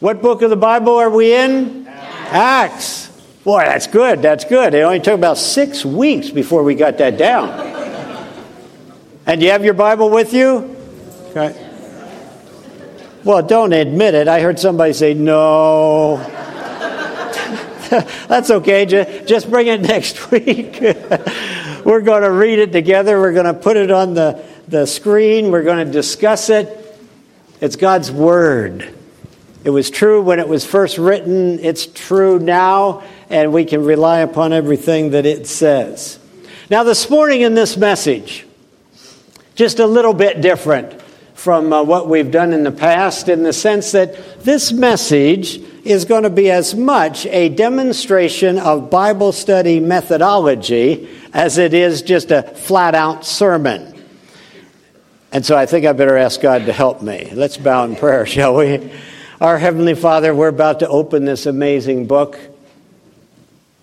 What book of the Bible are we in? Acts. Boy, that's good. That's good. It only took about six weeks before we got that down. And you have your Bible with you? Okay. Well, don't admit it. I heard somebody say no. That's okay. Just bring it next week. We're going to read it together. We're going to put it on the, the screen. We're going to discuss it. It's God's Word. It was true when it was first written, it's true now, and we can rely upon everything that it says. Now, this morning in this message, just a little bit different from uh, what we've done in the past in the sense that this message is going to be as much a demonstration of Bible study methodology as it is just a flat out sermon. And so I think I better ask God to help me. Let's bow in prayer, shall we? Our Heavenly Father, we're about to open this amazing book.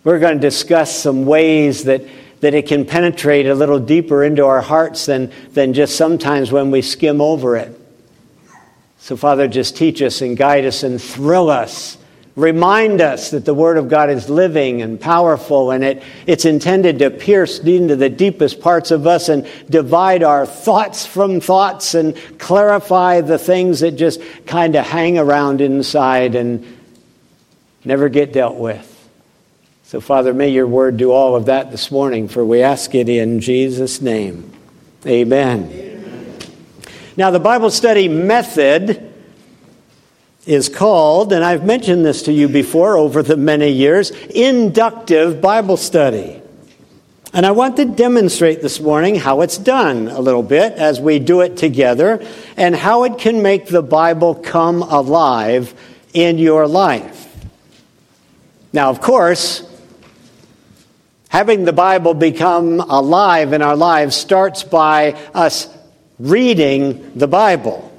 We're going to discuss some ways that, that it can penetrate a little deeper into our hearts than, than just sometimes when we skim over it. So, Father, just teach us and guide us and thrill us Remind us that the Word of God is living and powerful, and it, it's intended to pierce into the deepest parts of us and divide our thoughts from thoughts and clarify the things that just kind of hang around inside and never get dealt with. So, Father, may your Word do all of that this morning, for we ask it in Jesus' name. Amen. Amen. Now, the Bible study method is called, and I've mentioned this to you before over the many years, inductive Bible study. And I want to demonstrate this morning how it's done a little bit as we do it together and how it can make the Bible come alive in your life. Now, of course, having the Bible become alive in our lives starts by us reading the Bible.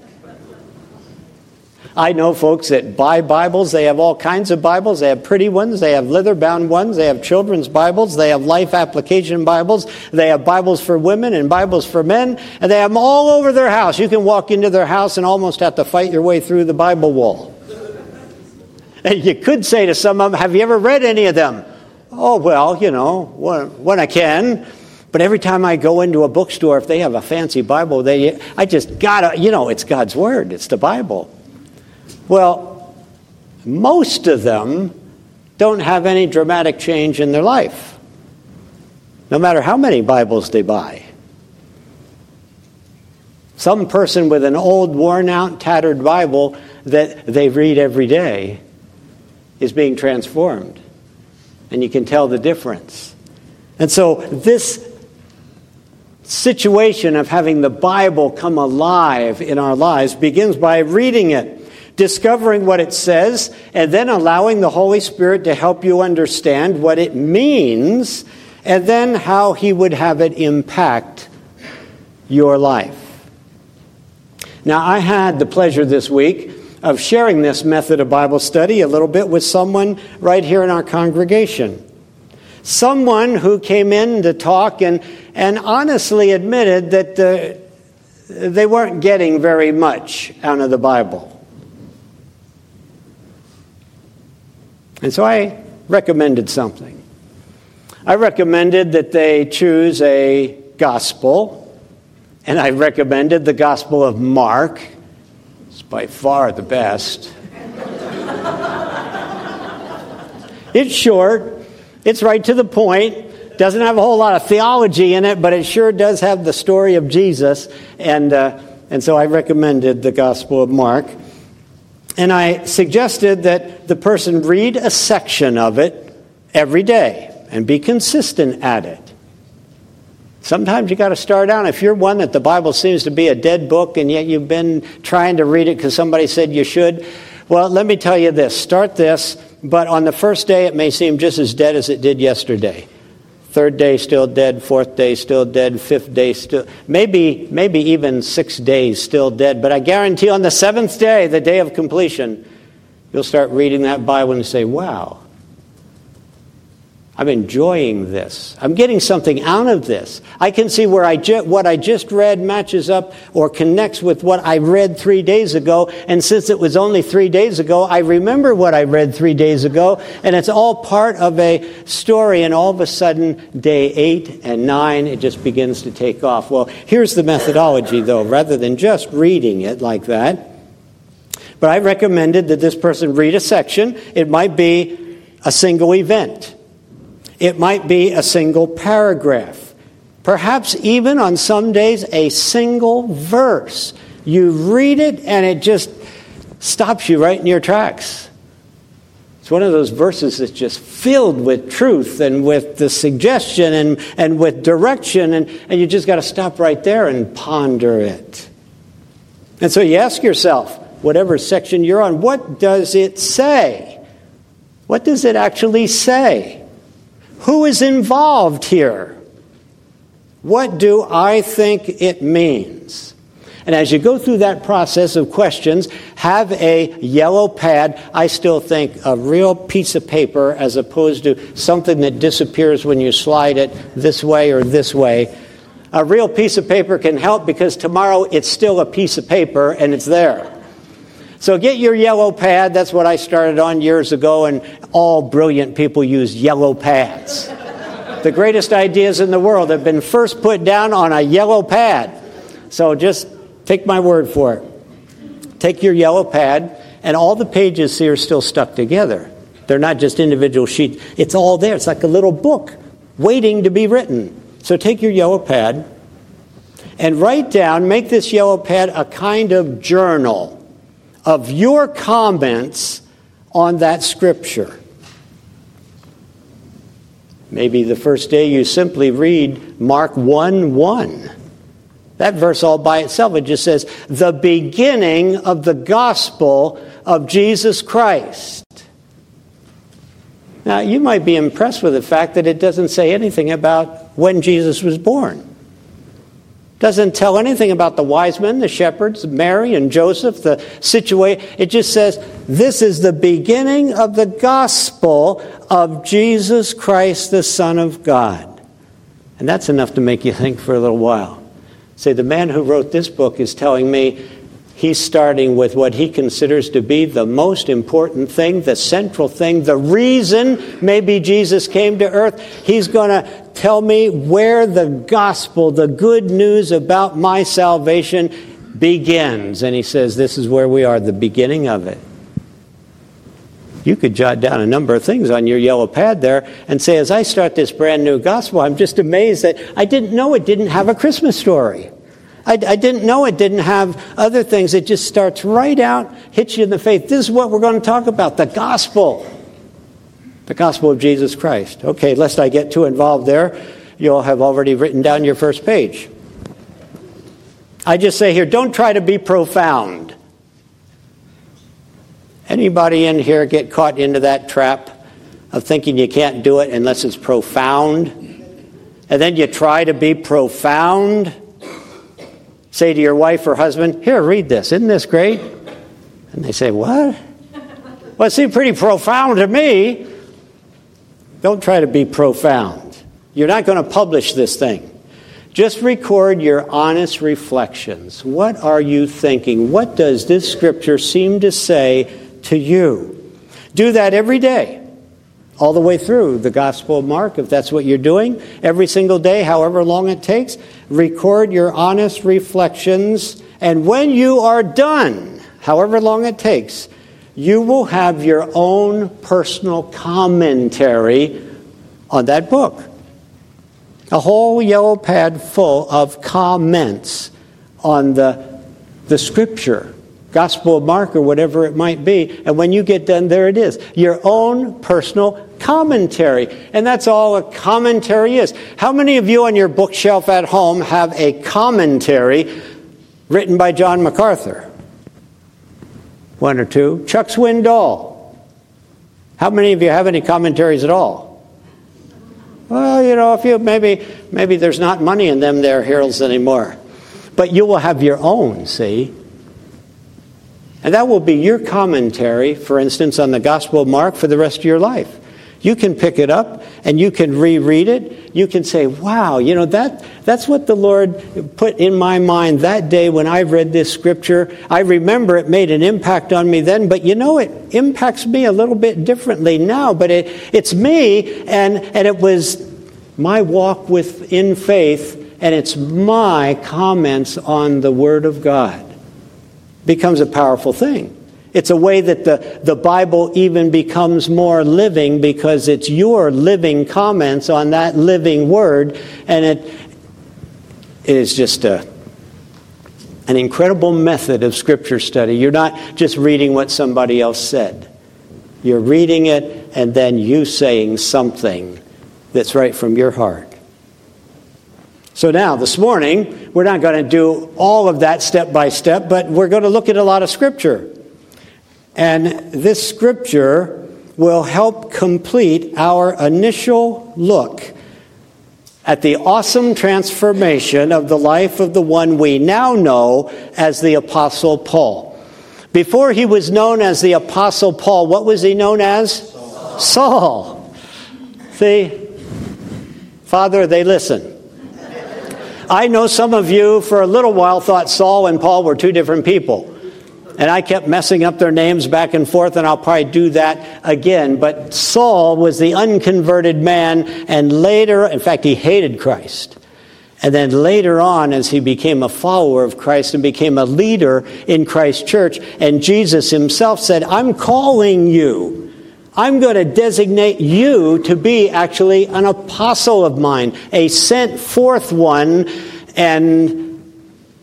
I know folks that buy Bibles. They have all kinds of Bibles. They have pretty ones. They have leather bound ones. They have children's Bibles. They have life application Bibles. They have Bibles for women and Bibles for men. And they have them all over their house. You can walk into their house and almost have to fight your way through the Bible wall. And you could say to some of them, Have you ever read any of them? Oh, well, you know, when, when I can. But every time I go into a bookstore, if they have a fancy Bible, they, I just gotta, you know, it's God's Word, it's the Bible. Well, most of them don't have any dramatic change in their life, no matter how many Bibles they buy. Some person with an old, worn out, tattered Bible that they read every day is being transformed. And you can tell the difference. And so, this situation of having the Bible come alive in our lives begins by reading it discovering what it says, and then allowing the Holy Spirit to help you understand what it means, and then how He would have it impact your life. Now, I had the pleasure this week of sharing this method of Bible study a little bit with someone right here in our congregation. Someone who came in to talk and, and honestly admitted that the, they weren't getting very much out of the Bible. And so I recommended something. I recommended that they choose a gospel, and I recommended the Gospel of Mark. It's by far the best. it's short, it's right to the point, doesn't have a whole lot of theology in it, but it sure does have the story of Jesus. And, uh, and so I recommended the Gospel of Mark. And I suggested that the person read a section of it every day and be consistent at it. Sometimes you got to start out. If you're one that the Bible seems to be a dead book and yet you've been trying to read it because somebody said you should, well, let me tell you this start this, but on the first day it may seem just as dead as it did yesterday. Third day still dead, fourth day still dead, fifth day still maybe maybe even 6 days still dead, but I guarantee on the seventh day, the day of completion, you'll start reading that Bible and say, "Wow, I'm enjoying this. I'm getting something out of this. I can see where I ju- what I just read matches up or connects with what I read three days ago. And since it was only three days ago, I remember what I read three days ago. And it's all part of a story. And all of a sudden, day eight and nine, it just begins to take off. Well, here's the methodology, though, rather than just reading it like that. But I recommended that this person read a section. It might be a single event. It might be a single paragraph, perhaps even on some days a single verse. You read it and it just stops you right in your tracks. It's one of those verses that's just filled with truth and with the suggestion and, and with direction, and, and you just got to stop right there and ponder it. And so you ask yourself, whatever section you're on, what does it say? What does it actually say? Who is involved here? What do I think it means? And as you go through that process of questions, have a yellow pad. I still think a real piece of paper as opposed to something that disappears when you slide it this way or this way. A real piece of paper can help because tomorrow it's still a piece of paper and it's there. So get your yellow pad. That's what I started on years ago, and all brilliant people use yellow pads. the greatest ideas in the world have been first put down on a yellow pad. So just take my word for it. Take your yellow pad, and all the pages here are still stuck together. They're not just individual sheets, it's all there. It's like a little book waiting to be written. So take your yellow pad and write down, make this yellow pad a kind of journal of your comments on that scripture. Maybe the first day you simply read Mark 1 1. That verse all by itself, it just says, the beginning of the gospel of Jesus Christ. Now, you might be impressed with the fact that it doesn't say anything about when Jesus was born. Doesn't tell anything about the wise men, the shepherds, Mary and Joseph, the situation. It just says, this is the beginning of the gospel of Jesus Christ, the Son of God. And that's enough to make you think for a little while. Say, the man who wrote this book is telling me he's starting with what he considers to be the most important thing, the central thing, the reason maybe Jesus came to earth. He's going to tell me where the gospel, the good news about my salvation begins. And he says, This is where we are, the beginning of it. You could jot down a number of things on your yellow pad there and say, As I start this brand new gospel, I'm just amazed that I didn't know it didn't have a Christmas story. I, I, didn't know it didn't have other things. It just starts right out, hits you in the face. This is what we're going to talk about the gospel. The gospel of Jesus Christ. Okay, lest I get too involved there, you'll have already written down your first page. I just say here, don't try to be profound. Anybody in here get caught into that trap of thinking you can't do it unless it's profound? And then you try to be profound? Say to your wife or husband, Here, read this. Isn't this great? And they say, What? Well, it seemed pretty profound to me. Don't try to be profound. You're not going to publish this thing. Just record your honest reflections. What are you thinking? What does this scripture seem to say to you? Do that every day all the way through the Gospel of Mark, if that's what you're doing, every single day, however long it takes. Record your honest reflections, and when you are done, however long it takes, you will have your own personal commentary on that book. A whole yellow pad full of comments on the, the scripture Gospel of Mark or whatever it might be. And when you get done, there it is your own personal commentary. And that's all a commentary is. How many of you on your bookshelf at home have a commentary written by John MacArthur? One or two. Chuck Swindoll. How many of you have any commentaries at all? Well, you know, if you maybe maybe there's not money in them there Heralds anymore. But you will have your own, see? And that will be your commentary, for instance, on the Gospel of Mark for the rest of your life. You can pick it up and you can reread it. You can say, wow, you know, that, that's what the Lord put in my mind that day when I read this scripture. I remember it made an impact on me then, but you know, it impacts me a little bit differently now. But it, it's me, and, and it was my walk with, in faith, and it's my comments on the Word of God becomes a powerful thing. It's a way that the, the Bible even becomes more living because it's your living comments on that living word, and it, it is just a, an incredible method of scripture study. You're not just reading what somebody else said, you're reading it and then you saying something that's right from your heart. So now, this morning, we're not going to do all of that step by step, but we're going to look at a lot of scripture. And this scripture will help complete our initial look at the awesome transformation of the life of the one we now know as the Apostle Paul. Before he was known as the Apostle Paul, what was he known as? Saul. Saul. See? Father, they listen. I know some of you for a little while thought Saul and Paul were two different people. And I kept messing up their names back and forth, and I'll probably do that again. But Saul was the unconverted man, and later, in fact, he hated Christ. And then later on, as he became a follower of Christ and became a leader in Christ's church, and Jesus himself said, I'm calling you. I'm going to designate you to be actually an apostle of mine, a sent forth one. And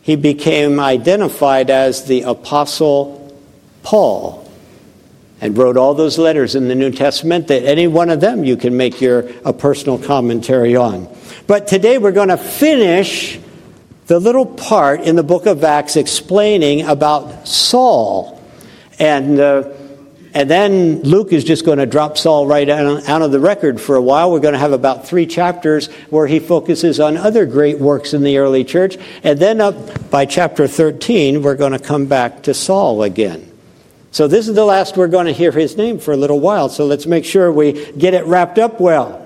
he became identified as the Apostle Paul and wrote all those letters in the New Testament that any one of them you can make your a personal commentary on. But today we're going to finish the little part in the book of Acts explaining about Saul and uh, and then Luke is just going to drop Saul right out of the record for a while. We're going to have about three chapters where he focuses on other great works in the early church. And then up by chapter 13, we're going to come back to Saul again. So this is the last we're going to hear his name for a little while. So let's make sure we get it wrapped up well.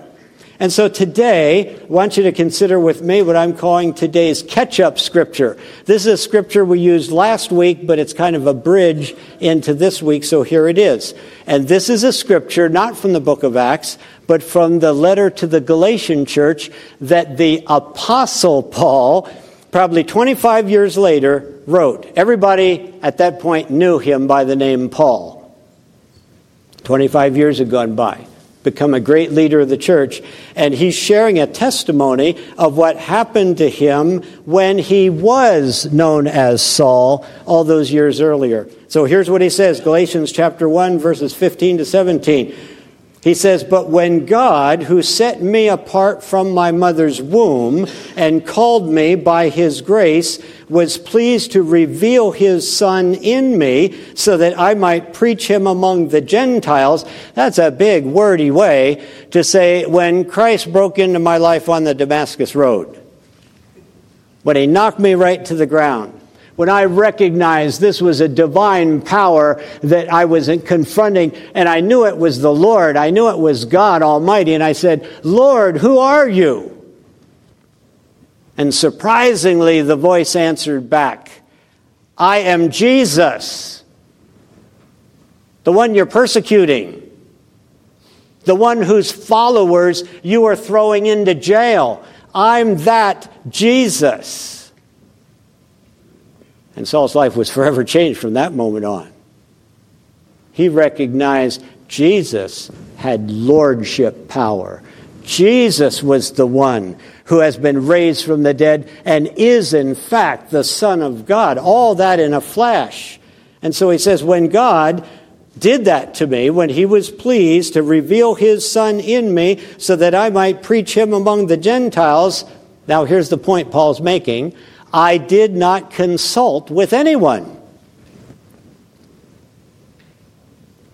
And so today, I want you to consider with me what I'm calling today's catch up scripture. This is a scripture we used last week, but it's kind of a bridge into this week, so here it is. And this is a scripture not from the book of Acts, but from the letter to the Galatian church that the apostle Paul, probably 25 years later, wrote. Everybody at that point knew him by the name Paul. 25 years had gone by become a great leader of the church. And he's sharing a testimony of what happened to him when he was known as Saul all those years earlier. So here's what he says Galatians chapter 1, verses 15 to 17. He says, But when God, who set me apart from my mother's womb and called me by his grace, was pleased to reveal his Son in me so that I might preach him among the Gentiles, that's a big, wordy way to say, when Christ broke into my life on the Damascus Road, when he knocked me right to the ground when I recognized this was a divine power that I was confronting, and I knew it was the Lord, I knew it was God Almighty, and I said, Lord, who are you? And surprisingly, the voice answered back, I am Jesus, the one you're persecuting, the one whose followers you are throwing into jail. I'm that Jesus. And Saul's life was forever changed from that moment on. He recognized Jesus had lordship power. Jesus was the one who has been raised from the dead and is, in fact, the Son of God. All that in a flash. And so he says, when God did that to me, when he was pleased to reveal his Son in me so that I might preach him among the Gentiles, now here's the point Paul's making I did not consult with anyone.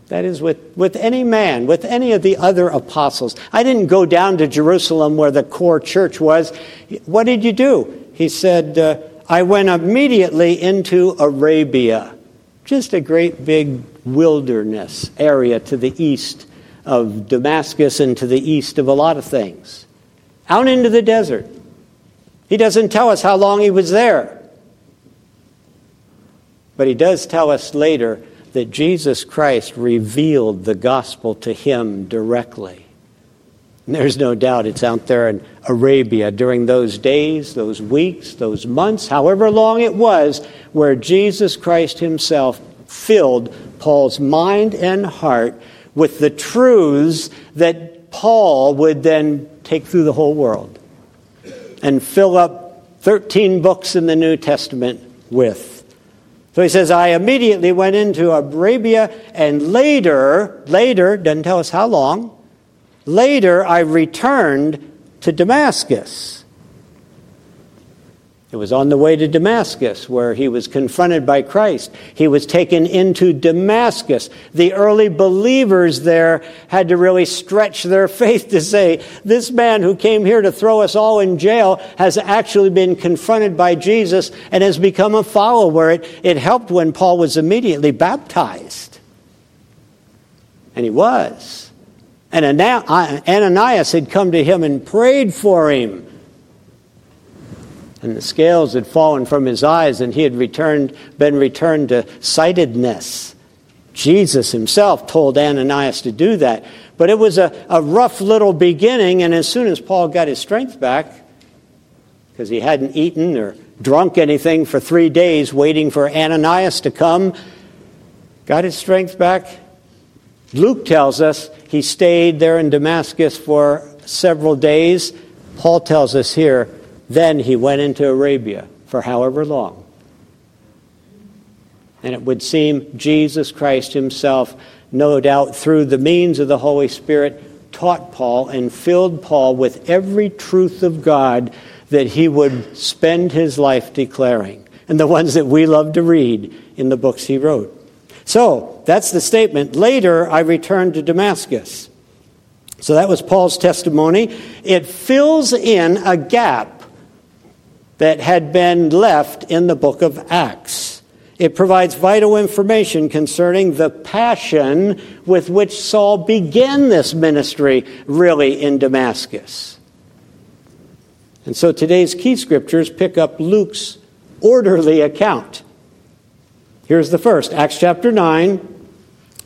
That is, with, with any man, with any of the other apostles. I didn't go down to Jerusalem where the core church was. What did you do? He said, uh, I went immediately into Arabia, just a great big wilderness area to the east of Damascus and to the east of a lot of things. Out into the desert. He doesn't tell us how long he was there. But he does tell us later that Jesus Christ revealed the gospel to him directly. And there's no doubt it's out there in Arabia during those days, those weeks, those months, however long it was, where Jesus Christ himself filled Paul's mind and heart with the truths that Paul would then take through the whole world and fill up 13 books in the New Testament with. So he says, I immediately went into Arabia, and later, later, doesn't tell us how long, later I returned to Damascus. It was on the way to Damascus where he was confronted by Christ. He was taken into Damascus. The early believers there had to really stretch their faith to say, this man who came here to throw us all in jail has actually been confronted by Jesus and has become a follower. It, it helped when Paul was immediately baptized. And he was. And Ananias had come to him and prayed for him and the scales had fallen from his eyes, and he had returned, been returned to sightedness. Jesus himself told Ananias to do that. But it was a, a rough little beginning, and as soon as Paul got his strength back, because he hadn't eaten or drunk anything for three days waiting for Ananias to come, got his strength back. Luke tells us he stayed there in Damascus for several days. Paul tells us here then he went into Arabia for however long. And it would seem Jesus Christ himself, no doubt through the means of the Holy Spirit, taught Paul and filled Paul with every truth of God that he would spend his life declaring, and the ones that we love to read in the books he wrote. So, that's the statement. Later, I returned to Damascus. So, that was Paul's testimony. It fills in a gap that had been left in the book of Acts. It provides vital information concerning the passion with which Saul began this ministry, really, in Damascus. And so today's key scriptures pick up Luke's orderly account. Here's the first Acts chapter 9,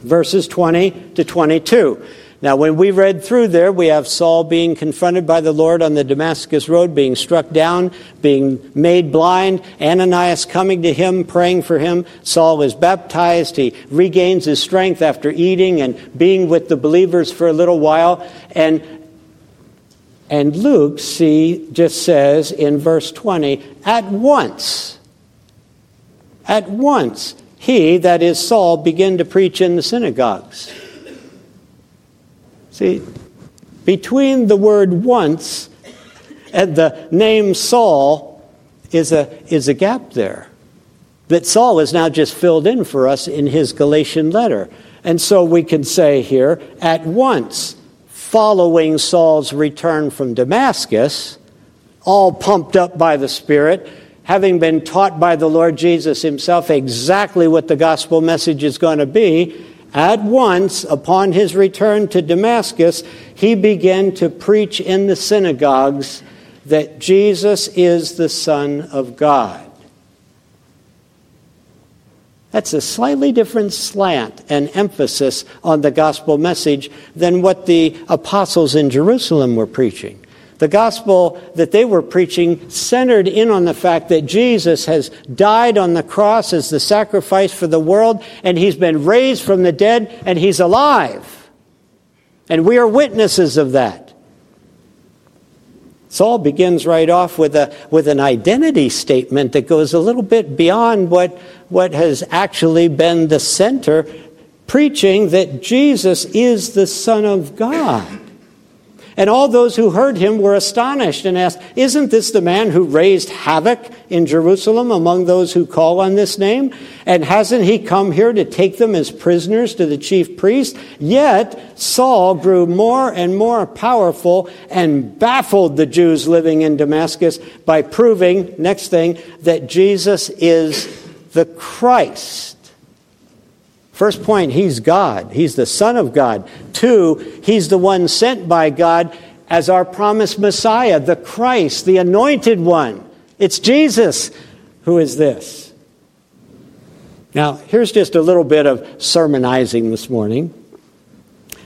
verses 20 to 22. Now, when we read through there, we have Saul being confronted by the Lord on the Damascus road, being struck down, being made blind, Ananias coming to him, praying for him. Saul is baptized. He regains his strength after eating and being with the believers for a little while. And, and Luke, see, just says in verse 20, at once, at once, he, that is Saul, began to preach in the synagogues. See, between the word once and the name Saul is a, is a gap there that Saul is now just filled in for us in his Galatian letter. And so we can say here, at once, following Saul's return from Damascus, all pumped up by the Spirit, having been taught by the Lord Jesus himself exactly what the gospel message is going to be, at once, upon his return to Damascus, he began to preach in the synagogues that Jesus is the Son of God. That's a slightly different slant and emphasis on the gospel message than what the apostles in Jerusalem were preaching. The gospel that they were preaching centered in on the fact that Jesus has died on the cross as the sacrifice for the world, and he's been raised from the dead, and he's alive. And we are witnesses of that. Saul begins right off with, a, with an identity statement that goes a little bit beyond what, what has actually been the center, preaching that Jesus is the Son of God. And all those who heard him were astonished and asked, Isn't this the man who raised havoc in Jerusalem among those who call on this name? And hasn't he come here to take them as prisoners to the chief priest? Yet Saul grew more and more powerful and baffled the Jews living in Damascus by proving, next thing, that Jesus is the Christ. First point, he's God. He's the Son of God. Two, he's the one sent by God as our promised Messiah, the Christ, the anointed one. It's Jesus who is this. Now, here's just a little bit of sermonizing this morning.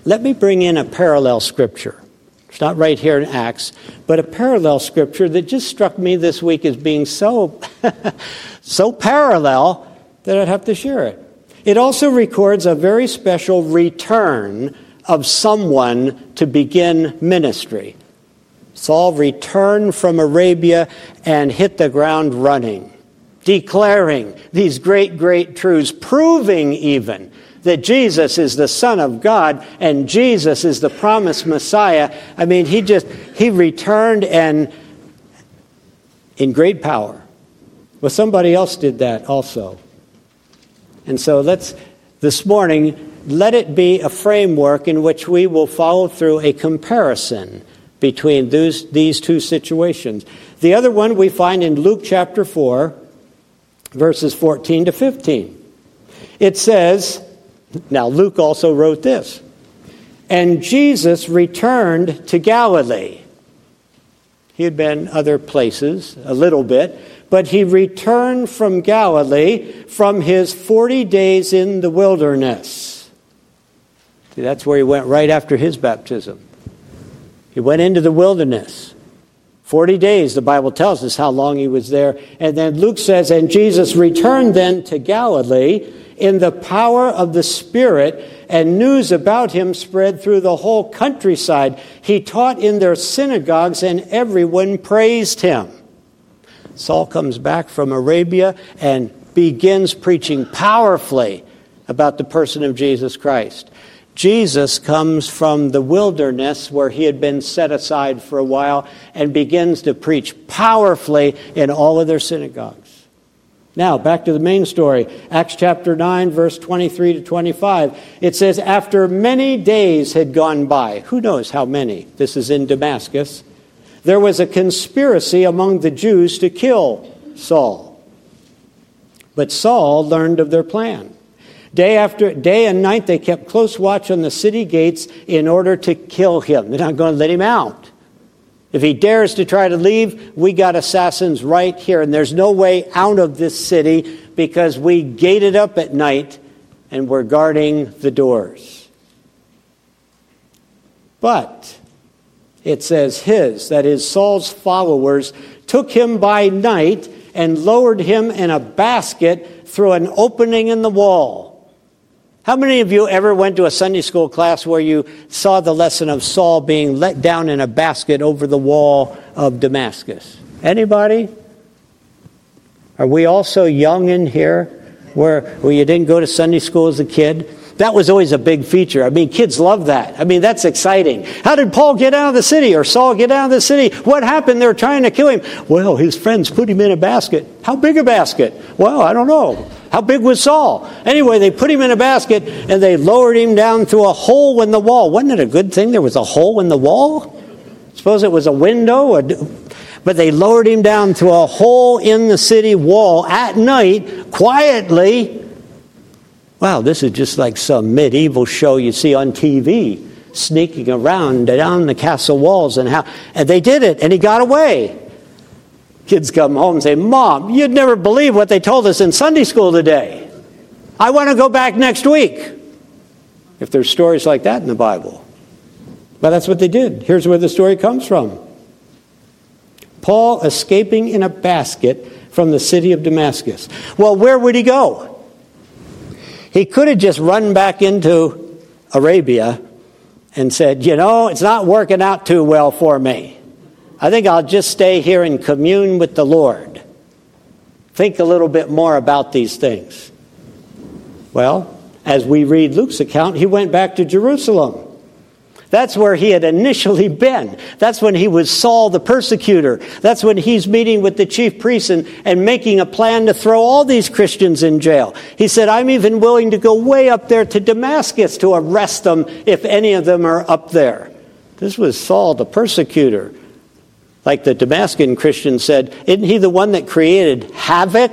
Let me bring in a parallel scripture. It's not right here in Acts, but a parallel scripture that just struck me this week as being so, so parallel that I'd have to share it. It also records a very special return of someone to begin ministry. Saul returned from Arabia and hit the ground running, declaring these great, great truths, proving even that Jesus is the Son of God and Jesus is the promised Messiah. I mean, he just, he returned and in great power. Well, somebody else did that also. And so let's, this morning, let it be a framework in which we will follow through a comparison between those, these two situations. The other one we find in Luke chapter 4, verses 14 to 15. It says, now Luke also wrote this, and Jesus returned to Galilee. He had been other places a little bit, but he returned from Galilee from his 40 days in the wilderness. See, that's where he went right after his baptism. He went into the wilderness. 40 days, the Bible tells us how long he was there. And then Luke says, And Jesus returned then to Galilee in the power of the Spirit, and news about him spread through the whole countryside. He taught in their synagogues, and everyone praised him. Saul comes back from Arabia and begins preaching powerfully about the person of Jesus Christ. Jesus comes from the wilderness where he had been set aside for a while and begins to preach powerfully in all of their synagogues. Now, back to the main story. Acts chapter 9, verse 23 to 25. It says, After many days had gone by, who knows how many? This is in Damascus there was a conspiracy among the Jews to kill Saul. But Saul learned of their plan. Day after day and night they kept close watch on the city gates in order to kill him. They're not going to let him out. If he dares to try to leave, we got assassins right here, and there's no way out of this city because we gated up at night and we're guarding the doors. But it says his, that is, Saul's followers, took him by night and lowered him in a basket through an opening in the wall. How many of you ever went to a Sunday school class where you saw the lesson of Saul being let down in a basket over the wall of Damascus? Anybody? Are we all so young in here where, where you didn't go to Sunday school as a kid? That was always a big feature. I mean, kids love that. I mean, that's exciting. How did Paul get out of the city or Saul get out of the city? What happened? They're trying to kill him. Well, his friends put him in a basket. How big a basket? Well, I don't know. How big was Saul? Anyway, they put him in a basket and they lowered him down through a hole in the wall. Wasn't it a good thing there was a hole in the wall? Suppose it was a window, but they lowered him down through a hole in the city wall at night, quietly, Wow, this is just like some medieval show you see on TV, sneaking around down the castle walls and how. And they did it, and he got away. Kids come home and say, Mom, you'd never believe what they told us in Sunday school today. I want to go back next week. If there's stories like that in the Bible. But that's what they did. Here's where the story comes from Paul escaping in a basket from the city of Damascus. Well, where would he go? He could have just run back into Arabia and said, You know, it's not working out too well for me. I think I'll just stay here and commune with the Lord. Think a little bit more about these things. Well, as we read Luke's account, he went back to Jerusalem. That's where he had initially been. That's when he was Saul the persecutor. That's when he's meeting with the chief priests and, and making a plan to throw all these Christians in jail. He said, I'm even willing to go way up there to Damascus to arrest them if any of them are up there. This was Saul the persecutor. Like the Damascus Christian said, Isn't he the one that created havoc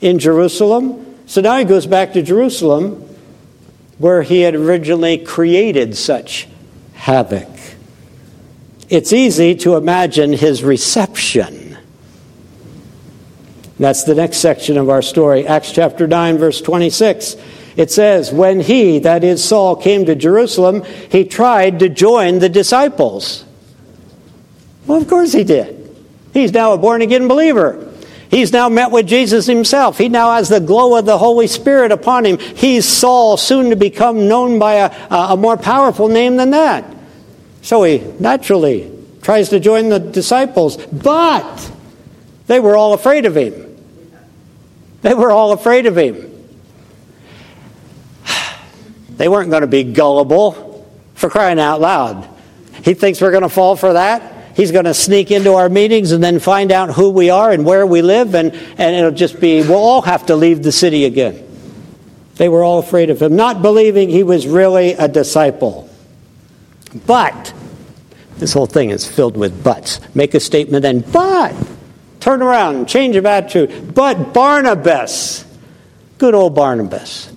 in Jerusalem? So now he goes back to Jerusalem where he had originally created such havoc. It's easy to imagine his reception. That's the next section of our story, Acts chapter 9, verse 26. It says, When he, that is Saul, came to Jerusalem, he tried to join the disciples. Well, of course he did. He's now a born again believer. He's now met with Jesus himself. He now has the glow of the Holy Spirit upon him. He's Saul, soon to become known by a, a more powerful name than that. So he naturally tries to join the disciples, but they were all afraid of him. They were all afraid of him. They weren't going to be gullible for crying out loud. He thinks we're going to fall for that. He's going to sneak into our meetings and then find out who we are and where we live, and, and it'll just be, we'll all have to leave the city again. They were all afraid of him, not believing he was really a disciple. But, this whole thing is filled with buts. Make a statement and but. Turn around, change of attitude. But Barnabas, good old Barnabas.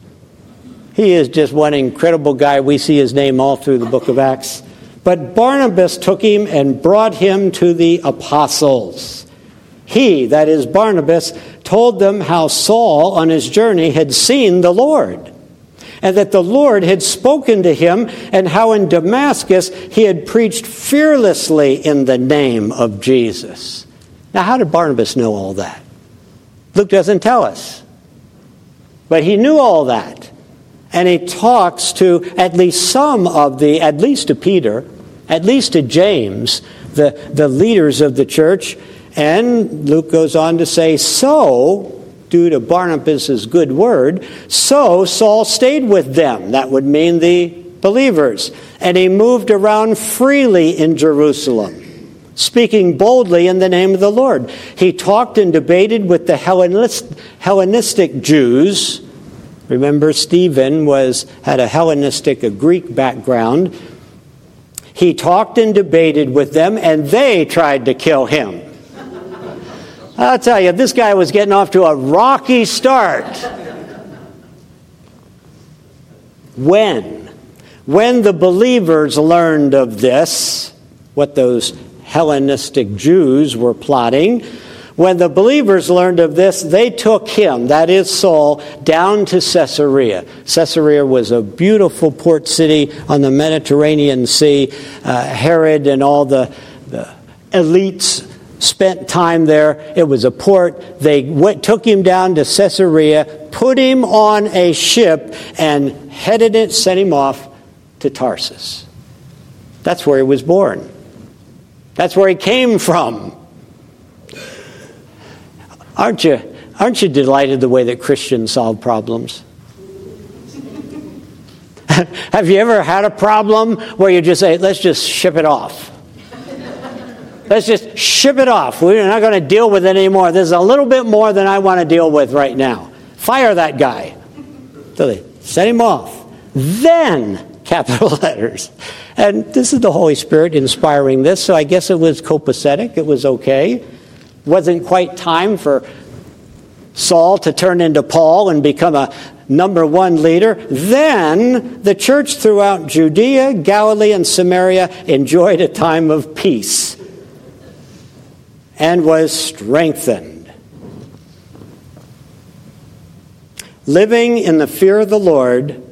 He is just one incredible guy. We see his name all through the book of Acts. But Barnabas took him and brought him to the apostles. He, that is Barnabas, told them how Saul on his journey had seen the Lord and that the Lord had spoken to him, and how in Damascus he had preached fearlessly in the name of Jesus. Now, how did Barnabas know all that? Luke doesn't tell us. But he knew all that. And he talks to at least some of the, at least to Peter, at least to James, the, the leaders of the church. And Luke goes on to say, So due to Barnabas' good word. So Saul stayed with them. That would mean the believers. And he moved around freely in Jerusalem, speaking boldly in the name of the Lord. He talked and debated with the Hellenistic Jews. Remember, Stephen was, had a Hellenistic, a Greek background. He talked and debated with them, and they tried to kill him. I'll tell you, this guy was getting off to a rocky start. When? When the believers learned of this, what those Hellenistic Jews were plotting, when the believers learned of this, they took him, that is Saul, down to Caesarea. Caesarea was a beautiful port city on the Mediterranean Sea. Uh, Herod and all the, the elites spent time there. It was a port. They went, took him down to Caesarea, put him on a ship, and headed it, sent him off to Tarsus. That's where he was born. That's where he came from. Aren't you, aren't you delighted the way that Christians solve problems? Have you ever had a problem where you just say, let's just ship it off? Let's just ship it off. We're not going to deal with it anymore. There's a little bit more than I want to deal with right now. Fire that guy. So they sent him off. Then, capital letters. And this is the Holy Spirit inspiring this, so I guess it was copacetic. It was okay. Wasn't quite time for Saul to turn into Paul and become a number one leader. Then the church throughout Judea, Galilee, and Samaria enjoyed a time of peace and was strengthened. Living in the fear of the Lord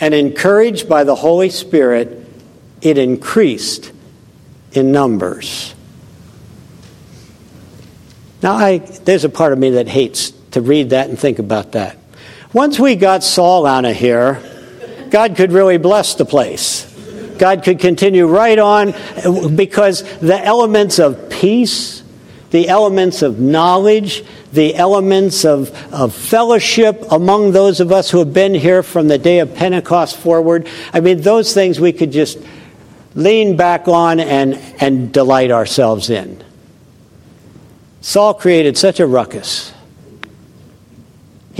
and encouraged by the Holy Spirit, it increased in numbers. Now, I, there's a part of me that hates to read that and think about that. Once we got Saul out of here, God could really bless the place. God could continue right on because the elements of peace, the elements of knowledge, the elements of, of fellowship among those of us who have been here from the day of Pentecost forward. I mean, those things we could just lean back on and, and delight ourselves in. Saul created such a ruckus.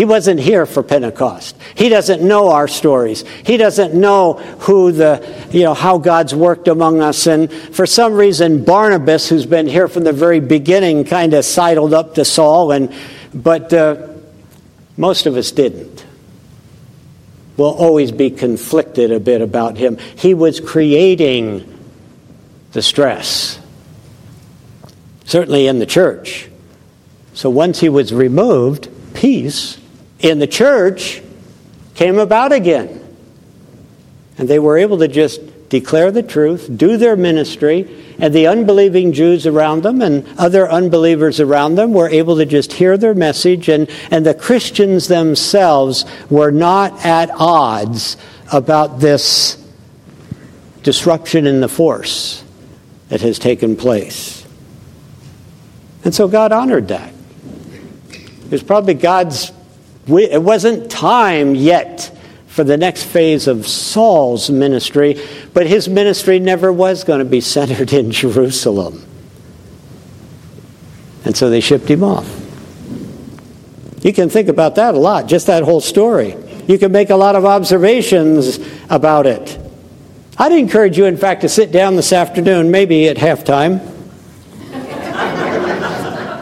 He wasn't here for Pentecost. He doesn't know our stories. He doesn't know who the, you know, how God's worked among us. And for some reason, Barnabas, who's been here from the very beginning, kind of sidled up to Saul, and, but uh, most of us didn't. We'll always be conflicted a bit about him. He was creating the stress, certainly in the church. So once he was removed, peace in the church came about again. And they were able to just declare the truth, do their ministry, and the unbelieving Jews around them and other unbelievers around them were able to just hear their message, and, and the Christians themselves were not at odds about this disruption in the force that has taken place. And so God honored that. It was probably God's we, it wasn't time yet for the next phase of Saul's ministry, but his ministry never was going to be centered in Jerusalem. And so they shipped him off. You can think about that a lot, just that whole story. You can make a lot of observations about it. I'd encourage you, in fact, to sit down this afternoon, maybe at halftime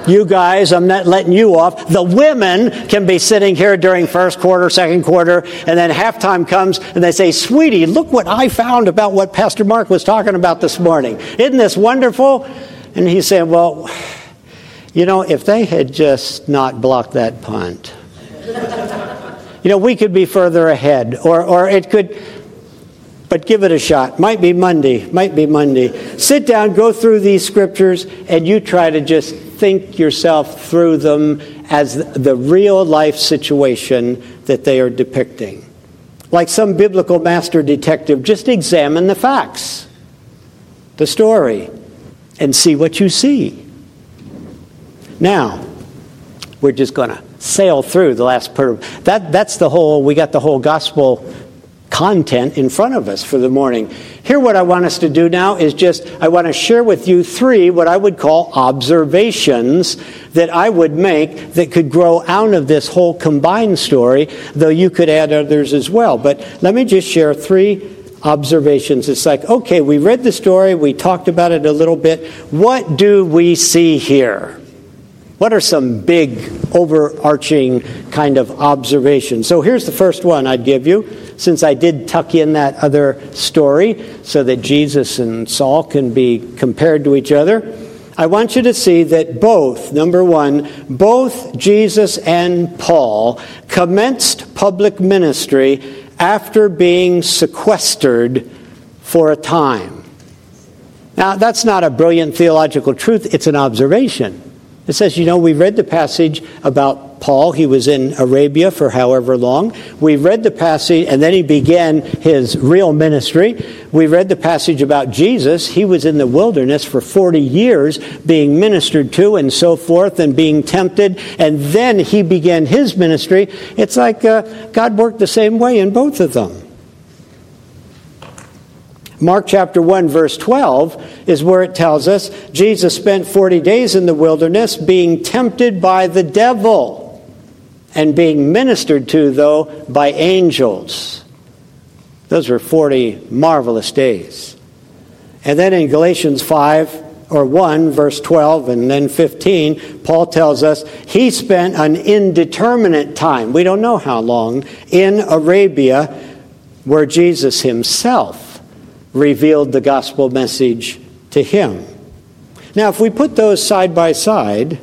you guys, I'm not letting you off. The women can be sitting here during first quarter, second quarter, and then halftime comes and they say, Sweetie, look what I found about what Pastor Mark was talking about this morning. Isn't this wonderful? And he said, Well, you know, if they had just not blocked that punt, you know, we could be further ahead, or, or it could but give it a shot. Might be Monday, might be Monday. Sit down, go through these scriptures, and you try to just think yourself through them as the real life situation that they are depicting. Like some biblical master detective, just examine the facts, the story, and see what you see. Now, we're just going to sail through the last part that. That's the whole. We got the whole gospel content in front of us for the morning. Here, what I want us to do now is just, I want to share with you three what I would call observations that I would make that could grow out of this whole combined story, though you could add others as well. But let me just share three observations. It's like, okay, we read the story, we talked about it a little bit. What do we see here? What are some big, overarching kind of observations? So here's the first one I'd give you since I did tuck in that other story so that Jesus and Saul can be compared to each other, I want you to see that both, number one, both Jesus and Paul commenced public ministry after being sequestered for a time. Now, that's not a brilliant theological truth, it's an observation. It says, you know, we read the passage about Paul. He was in Arabia for however long. We read the passage, and then he began his real ministry. We read the passage about Jesus. He was in the wilderness for 40 years being ministered to and so forth and being tempted, and then he began his ministry. It's like uh, God worked the same way in both of them. Mark chapter 1, verse 12 is where it tells us Jesus spent 40 days in the wilderness being tempted by the devil and being ministered to, though, by angels. Those were 40 marvelous days. And then in Galatians 5 or 1, verse 12, and then 15, Paul tells us he spent an indeterminate time, we don't know how long, in Arabia where Jesus himself revealed the gospel message to him. Now, if we put those side by side,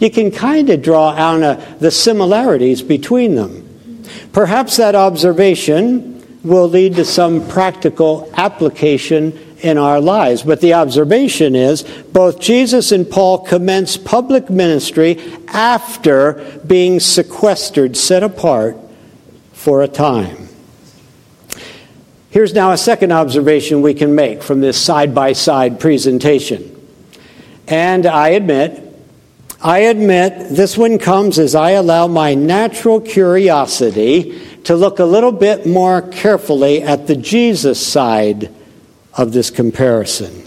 you can kind of draw out uh, the similarities between them. Perhaps that observation will lead to some practical application in our lives. But the observation is both Jesus and Paul commenced public ministry after being sequestered, set apart for a time. Here's now a second observation we can make from this side by side presentation. And I admit, I admit this one comes as I allow my natural curiosity to look a little bit more carefully at the Jesus side of this comparison.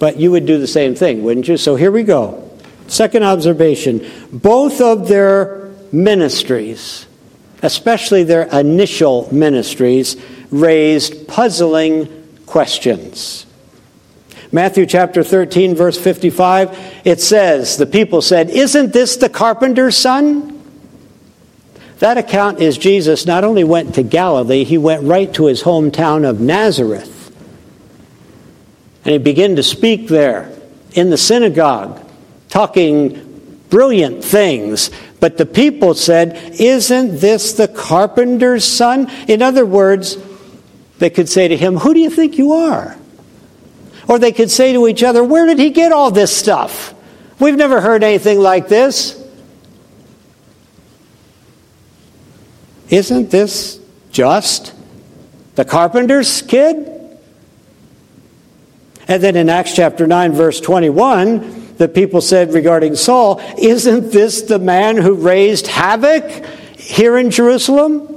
But you would do the same thing, wouldn't you? So here we go. Second observation both of their ministries, especially their initial ministries, raised puzzling questions. Matthew chapter 13, verse 55, it says, The people said, Isn't this the carpenter's son? That account is Jesus not only went to Galilee, he went right to his hometown of Nazareth. And he began to speak there in the synagogue, talking brilliant things. But the people said, Isn't this the carpenter's son? In other words, they could say to him, Who do you think you are? Or they could say to each other, Where did he get all this stuff? We've never heard anything like this. Isn't this just the carpenter's kid? And then in Acts chapter 9, verse 21, the people said regarding Saul, Isn't this the man who raised havoc here in Jerusalem?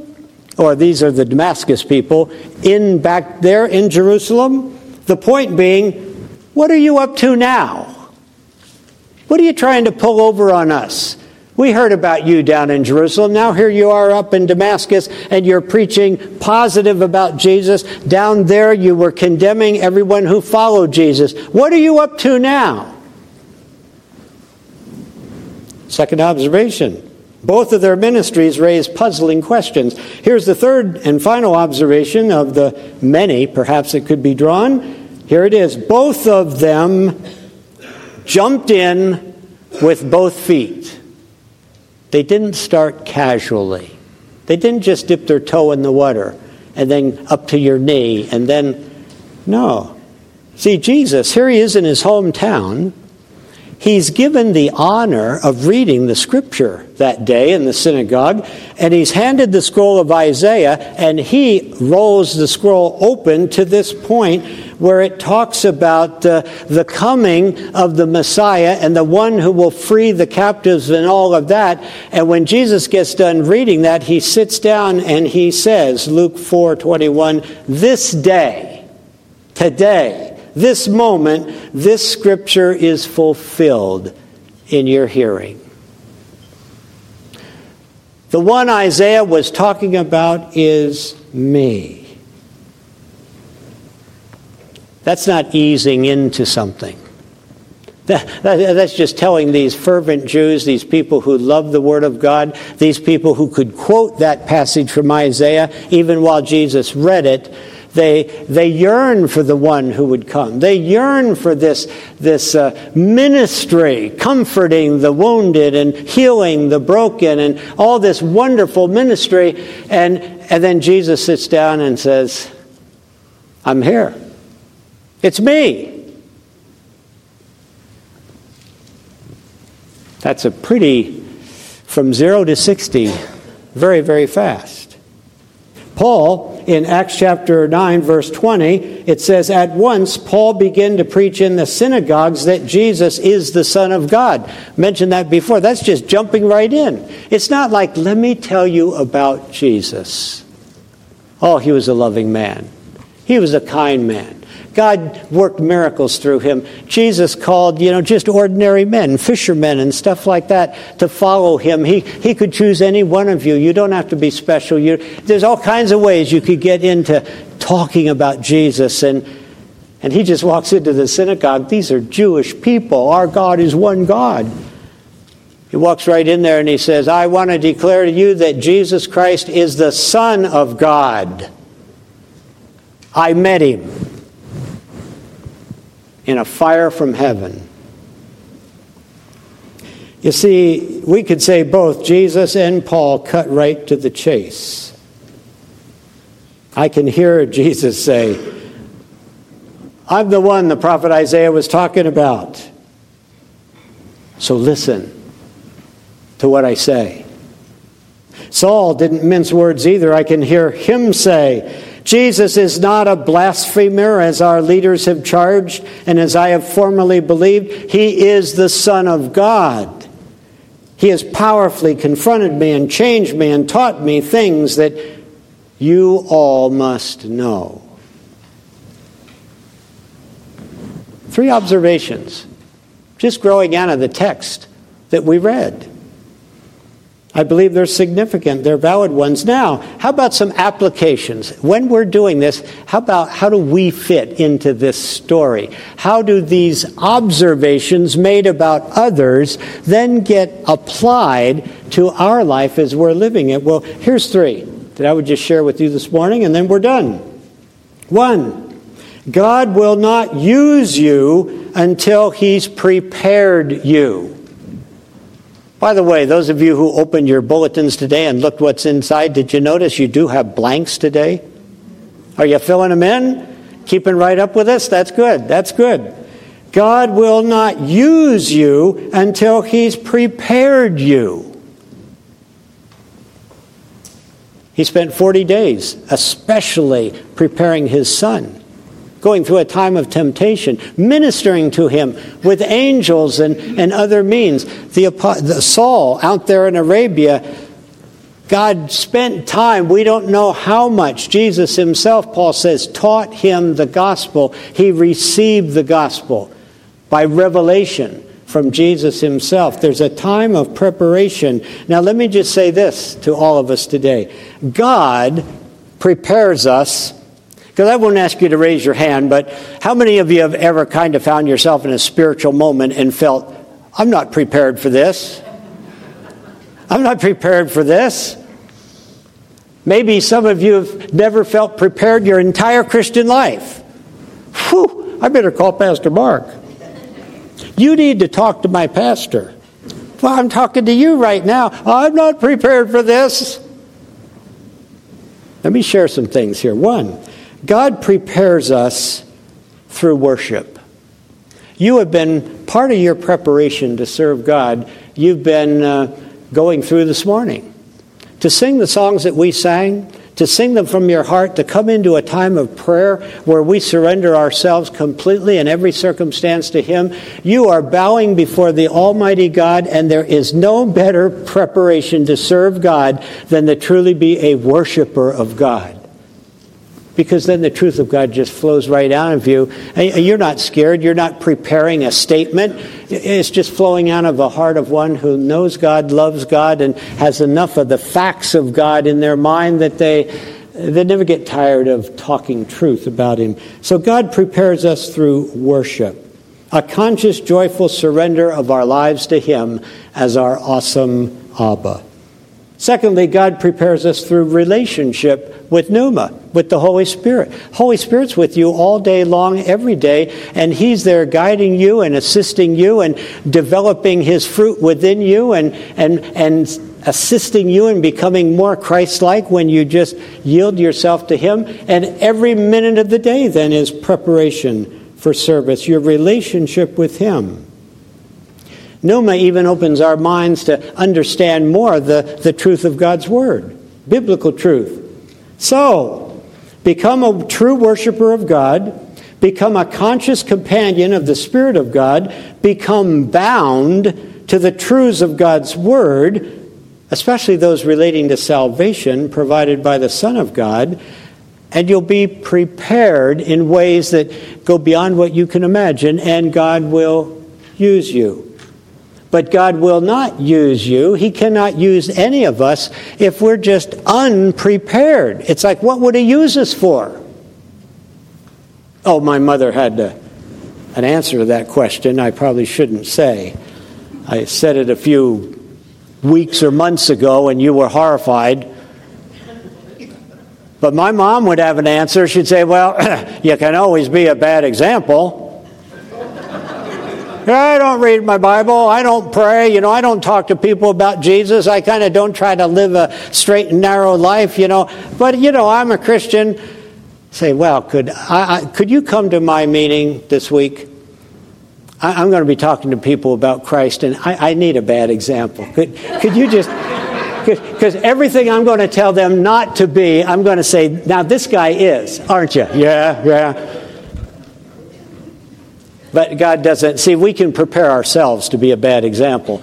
Or these are the Damascus people in back there in Jerusalem. The point being, what are you up to now? What are you trying to pull over on us? We heard about you down in Jerusalem. Now here you are up in Damascus and you're preaching positive about Jesus. Down there you were condemning everyone who followed Jesus. What are you up to now? Second observation. Both of their ministries raise puzzling questions. Here's the third and final observation of the many, perhaps it could be drawn. Here it is. Both of them jumped in with both feet. They didn't start casually. They didn't just dip their toe in the water and then up to your knee and then, no. See, Jesus, here he is in his hometown. He's given the honor of reading the scripture that day in the synagogue, and he's handed the scroll of Isaiah, and he rolls the scroll open to this point where it talks about uh, the coming of the Messiah and the one who will free the captives and all of that. And when Jesus gets done reading that, he sits down and he says, Luke 4:21, "This day, today, this moment, this scripture is fulfilled in your hearing. The one Isaiah was talking about is me. That's not easing into something. That, that, that's just telling these fervent Jews, these people who love the Word of God, these people who could quote that passage from Isaiah even while Jesus read it, they, they yearn for the one who would come. They yearn for this, this uh, ministry, comforting the wounded and healing the broken and all this wonderful ministry. And, and then Jesus sits down and says, I'm here. It's me. That's a pretty, from zero to 60, very, very fast. Paul in Acts chapter 9, verse 20, it says, At once Paul began to preach in the synagogues that Jesus is the Son of God. Mentioned that before. That's just jumping right in. It's not like, let me tell you about Jesus. Oh, he was a loving man, he was a kind man. God worked miracles through him. Jesus called, you know, just ordinary men, fishermen and stuff like that to follow him. He, he could choose any one of you. You don't have to be special. You, there's all kinds of ways you could get into talking about Jesus. And, and he just walks into the synagogue. These are Jewish people. Our God is one God. He walks right in there and he says, I want to declare to you that Jesus Christ is the Son of God. I met him in a fire from heaven. You see, we could say both Jesus and Paul cut right to the chase. I can hear Jesus say, I'm the one the prophet Isaiah was talking about. So listen to what I say. Saul didn't mince words either. I can hear him say, Jesus is not a blasphemer, as our leaders have charged, and as I have formerly believed. He is the Son of God. He has powerfully confronted me and changed me and taught me things that you all must know. Three observations, just growing out of the text that we read. I believe they're significant, they're valid ones. Now, how about some applications? When we're doing this, how about how do we fit into this story? How do these observations made about others then get applied to our life as we're living it? Well, here's three that I would just share with you this morning, and then we're done. One, God will not use you until He's prepared you. By the way, those of you who opened your bulletins today and looked what's inside, did you notice you do have blanks today? Are you filling them in? Keeping right up with us? That's good. That's good. God will not use you until He's prepared you. He spent 40 days, especially preparing His Son going through a time of temptation, ministering to him with angels and, and other means. The, the Saul out there in Arabia, God spent time, we don't know how much. Jesus himself, Paul says, taught him the gospel. He received the gospel by revelation from Jesus himself. There's a time of preparation. Now, let me just say this to all of us today God prepares us because I won't ask you to raise your hand, but how many of you have ever kind of found yourself in a spiritual moment and felt, I'm not prepared for this? I'm not prepared for this. Maybe some of you have never felt prepared your entire Christian life. Whew, I better call Pastor Mark. You need to talk to my pastor. Well, I'm talking to you right now. I'm not prepared for this. Let me share some things here. One, God prepares us through worship. You have been part of your preparation to serve God, you've been uh, going through this morning. To sing the songs that we sang, to sing them from your heart, to come into a time of prayer where we surrender ourselves completely in every circumstance to Him, you are bowing before the Almighty God, and there is no better preparation to serve God than to truly be a worshiper of God because then the truth of God just flows right out of you. And you're not scared. You're not preparing a statement. It's just flowing out of the heart of one who knows God, loves God, and has enough of the facts of God in their mind that they, they never get tired of talking truth about Him. So God prepares us through worship. A conscious, joyful surrender of our lives to Him as our awesome Abba. Secondly, God prepares us through relationship with Pneuma, with the Holy Spirit. Holy Spirit's with you all day long, every day, and He's there guiding you and assisting you and developing His fruit within you and, and, and assisting you in becoming more Christ like when you just yield yourself to Him. And every minute of the day, then, is preparation for service, your relationship with Him. Pneuma even opens our minds to understand more the, the truth of God's Word, biblical truth. So, become a true worshiper of God, become a conscious companion of the Spirit of God, become bound to the truths of God's Word, especially those relating to salvation provided by the Son of God, and you'll be prepared in ways that go beyond what you can imagine, and God will use you. But God will not use you. He cannot use any of us if we're just unprepared. It's like, what would He use us for? Oh, my mother had to, an answer to that question I probably shouldn't say. I said it a few weeks or months ago, and you were horrified. But my mom would have an answer. She'd say, Well, you can always be a bad example. I don't read my Bible. I don't pray. You know, I don't talk to people about Jesus. I kind of don't try to live a straight and narrow life, you know. But, you know, I'm a Christian. Say, well, could, I, I could you come to my meeting this week? I, am going to be talking to people about Christ, and I, I need a bad example. Could, could you just Because everything I'm going to tell them not to be, I'm going to say, now this guy is, aren't you? Yeah, yeah. But God doesn't. See, we can prepare ourselves to be a bad example,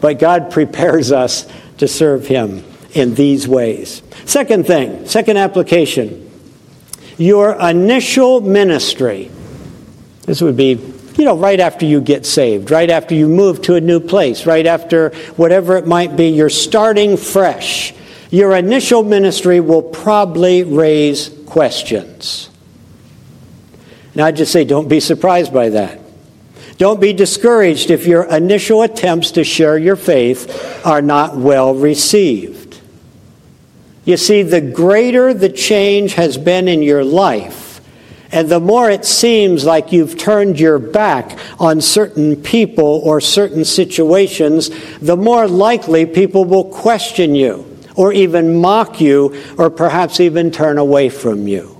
but God prepares us to serve Him in these ways. Second thing, second application your initial ministry. This would be, you know, right after you get saved, right after you move to a new place, right after whatever it might be, you're starting fresh. Your initial ministry will probably raise questions. Now, I just say, don't be surprised by that. Don't be discouraged if your initial attempts to share your faith are not well received. You see, the greater the change has been in your life, and the more it seems like you've turned your back on certain people or certain situations, the more likely people will question you or even mock you or perhaps even turn away from you.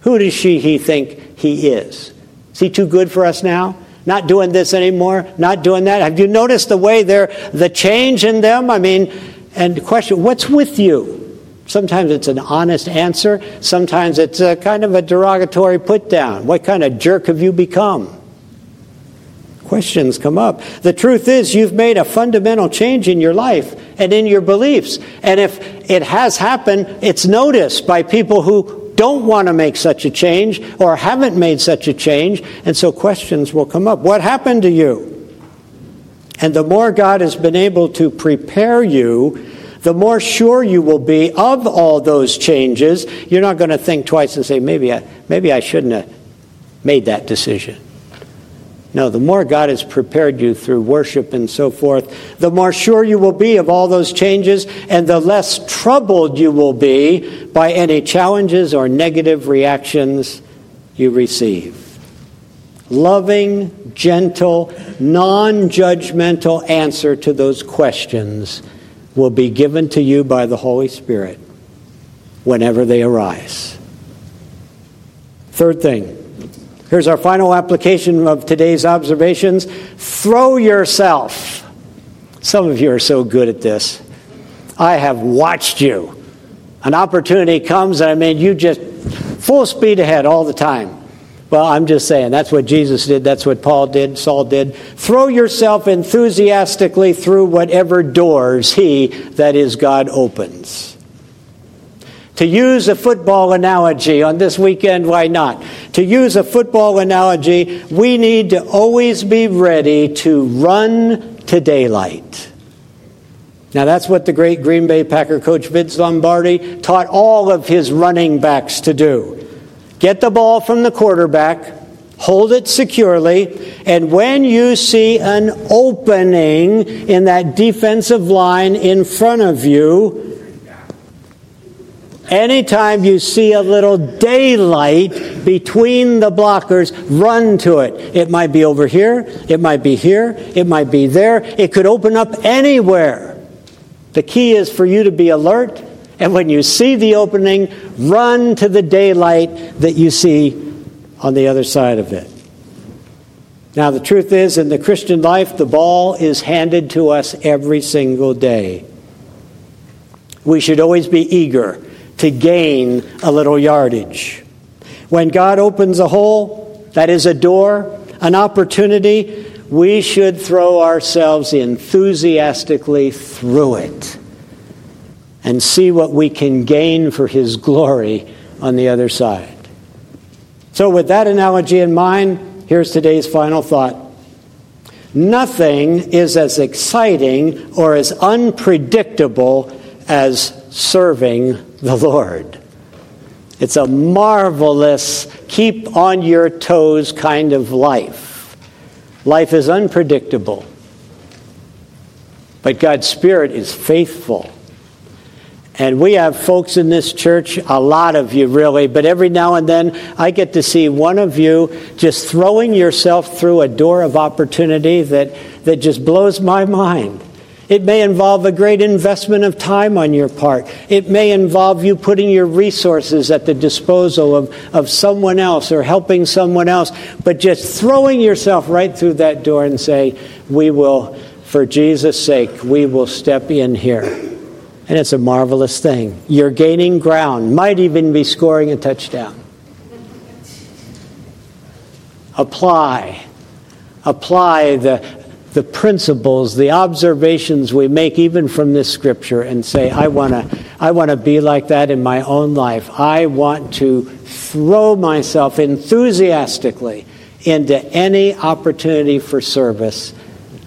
Who does she, he think he is? Is he too good for us now? Not doing this anymore? Not doing that? Have you noticed the way they're, the change in them? I mean, and the question, what's with you? Sometimes it's an honest answer. Sometimes it's a kind of a derogatory put down. What kind of jerk have you become? Questions come up. The truth is, you've made a fundamental change in your life and in your beliefs. And if it has happened, it's noticed by people who don't want to make such a change or haven't made such a change, and so questions will come up. What happened to you? And the more God has been able to prepare you, the more sure you will be of all those changes. You're not going to think twice and say, maybe I, maybe I shouldn't have made that decision. No, the more God has prepared you through worship and so forth, the more sure you will be of all those changes, and the less troubled you will be by any challenges or negative reactions you receive. Loving, gentle, non judgmental answer to those questions will be given to you by the Holy Spirit whenever they arise. Third thing, Here's our final application of today's observations throw yourself. Some of you are so good at this. I have watched you. An opportunity comes, and I mean, you just full speed ahead all the time. Well, I'm just saying, that's what Jesus did, that's what Paul did, Saul did. Throw yourself enthusiastically through whatever doors he, that is God, opens. To use a football analogy on this weekend, why not? To use a football analogy, we need to always be ready to run to daylight. Now, that's what the great Green Bay Packer coach Vince Lombardi taught all of his running backs to do. Get the ball from the quarterback, hold it securely, and when you see an opening in that defensive line in front of you, Anytime you see a little daylight between the blockers, run to it. It might be over here, it might be here, it might be there, it could open up anywhere. The key is for you to be alert, and when you see the opening, run to the daylight that you see on the other side of it. Now, the truth is, in the Christian life, the ball is handed to us every single day. We should always be eager to gain a little yardage. When God opens a hole, that is a door, an opportunity, we should throw ourselves enthusiastically through it and see what we can gain for His glory on the other side. So, with that analogy in mind, here's today's final thought. Nothing is as exciting or as unpredictable as serving the Lord. It's a marvelous, keep on your toes kind of life. Life is unpredictable, but God's Spirit is faithful. And we have folks in this church, a lot of you really, but every now and then I get to see one of you just throwing yourself through a door of opportunity that, that just blows my mind. It may involve a great investment of time on your part. It may involve you putting your resources at the disposal of, of someone else or helping someone else, but just throwing yourself right through that door and say, We will, for Jesus' sake, we will step in here. And it's a marvelous thing. You're gaining ground, might even be scoring a touchdown. Apply. Apply the, the principles, the observations we make even from this scripture and say, I want to I wanna be like that in my own life. I want to throw myself enthusiastically into any opportunity for service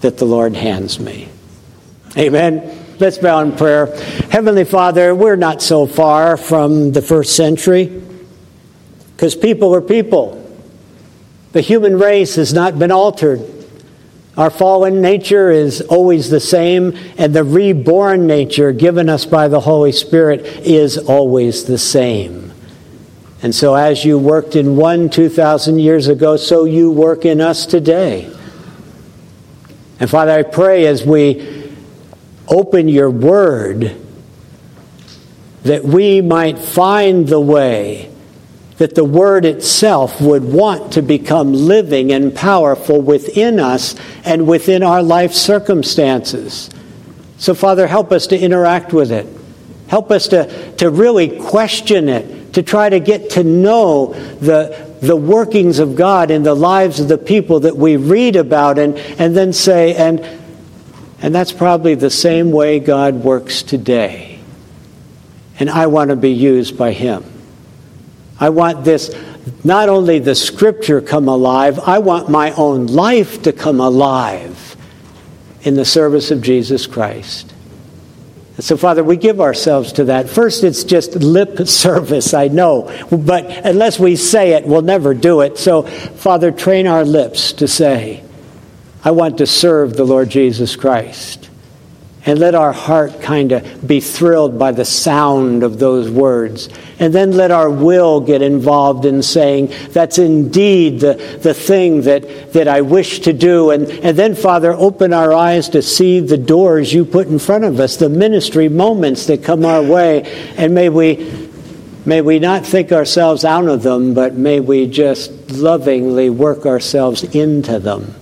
that the Lord hands me. Amen. Let's bow in prayer. Heavenly Father, we're not so far from the first century because people are people. The human race has not been altered. Our fallen nature is always the same, and the reborn nature given us by the Holy Spirit is always the same. And so, as you worked in one 2,000 years ago, so you work in us today. And Father, I pray as we open your word that we might find the way that the Word itself would want to become living and powerful within us and within our life circumstances. So, Father, help us to interact with it. Help us to, to really question it, to try to get to know the, the workings of God in the lives of the people that we read about, and, and then say, and, and that's probably the same way God works today. And I want to be used by Him. I want this, not only the scripture come alive, I want my own life to come alive in the service of Jesus Christ. And so, Father, we give ourselves to that. First, it's just lip service, I know, but unless we say it, we'll never do it. So, Father, train our lips to say, I want to serve the Lord Jesus Christ. And let our heart kind of be thrilled by the sound of those words. And then let our will get involved in saying, that's indeed the, the thing that, that I wish to do. And, and then, Father, open our eyes to see the doors you put in front of us, the ministry moments that come our way. And may we, may we not think ourselves out of them, but may we just lovingly work ourselves into them.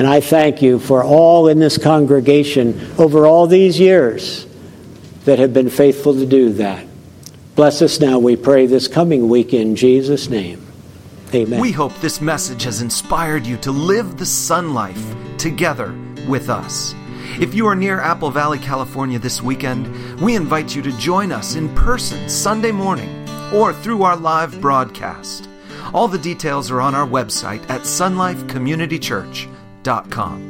And I thank you for all in this congregation over all these years that have been faithful to do that. Bless us now, we pray, this coming week in Jesus' name. Amen. We hope this message has inspired you to live the sun life together with us. If you are near Apple Valley, California this weekend, we invite you to join us in person Sunday morning or through our live broadcast. All the details are on our website at Church.com.